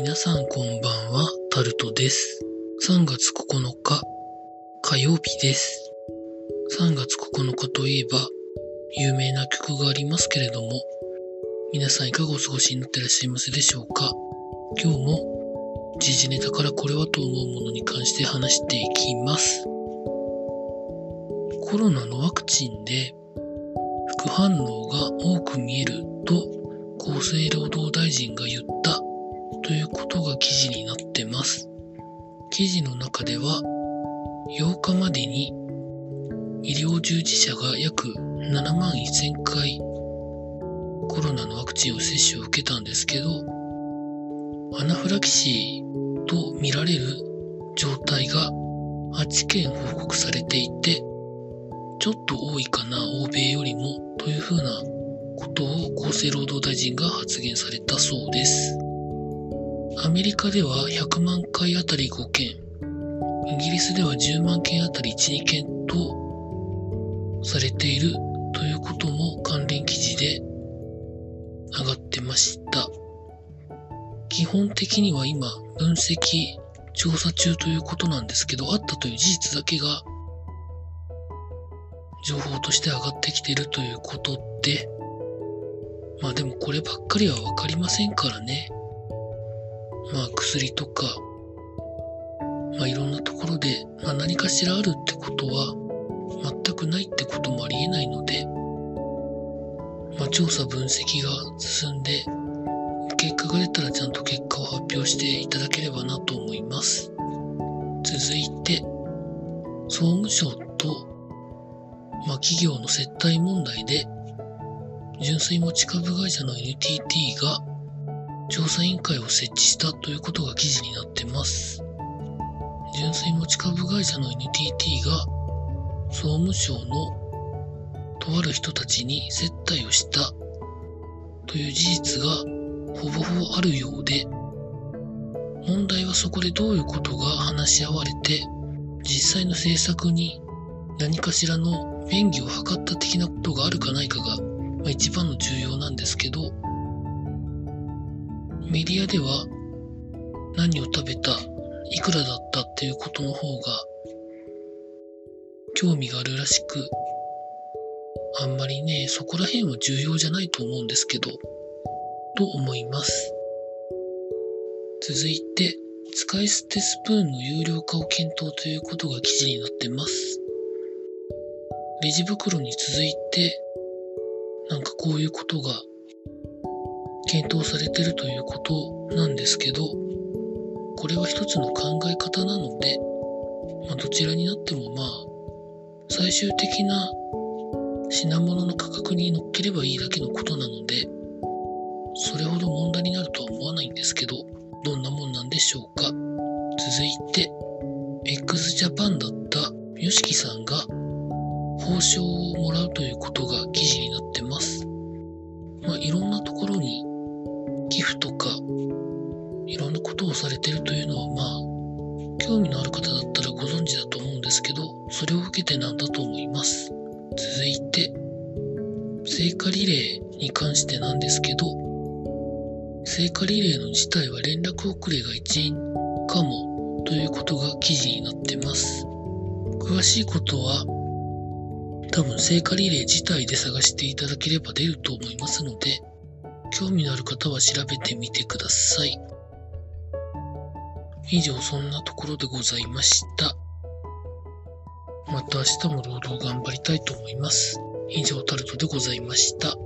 皆さんこんばんは、タルトです。3月9日、火曜日です。3月9日といえば、有名な曲がありますけれども、皆さんいかがお過ごしになってらっしゃいますでしょうか？今日も、時事ネタからこれはと思うものに関して話していきます。コロナのワクチンで、副反応が多く見えると厚生労働大臣が言ったということが記事になってます。記事の中では8日までに医療従事者が約7万1000回コロナのワクチンを接種を受けたんですけどアナフラキシーと見られる状態が8件報告されていてちょっと多いかな、欧米よりも、というふうなことを厚生労働大臣が発言されたそうです。アメリカでは100万回あたり5件、イギリスでは10万件あたり1、2件とされているということも関連記事で上がってました。基本的には今、分析、調査中ということなんですけど、あったという事実だけが情報として上がってきているということで、まあでもこればっかりはわかりませんからね。まあ薬とか、まあいろんなところで、まあ何かしらあるってことは、全くないってこともありえないので、まあ調査分析が進んで、結果が出たらちゃんと結果を発表していただければなと思います。続いて、総務省とまあ、企業の接待問題で、純粋持ち株会社の NTT が調査委員会を設置したということが記事になってます。純粋持ち株会社の NTT が総務省のとある人たちに接待をしたという事実がほぼほぼあるようで、問題はそこでどういうことが話し合われて、実際の政策に何かしらの便宜を図った的なことがあるかないかが、まあ、一番の重要なんですけど、メディアでは何を食べた、いくらだったっていうことの方が興味があるらしく、あんまりね、そこら辺は重要じゃないと思うんですけど、と思います。続いて、使い捨てスプーンの有料化を検討ということが記事になってます。レジ袋に続いて、なんかこういうことが検討されてるということなんですけど、これは一つの考え方なので、まあ、どちらになってもまあ、最終的な品物の価格に乗っければいいだけのことなので、それほど問題になるとは思わないんですけど、どんなもんなんでしょうか。続いて、x ジャパンだった YOSHIKI さんが報奨をもらうということが記事になってます。まあ、いろんなされてるというのは、まあ、興味のある方だったらご存知だと思うんですけど、それを受けてなんだと思います。続いて、聖火リレーに関してなんですけど、聖火リレーの自体は連絡遅れが一因かもということが記事になってます。詳しいことは多分聖火リレー自体で探していただければ出ると思いますので、興味のある方は調べてみてください。以上そんなところでございました。また明日も労働頑張りたいと思います。以上タルトでございました。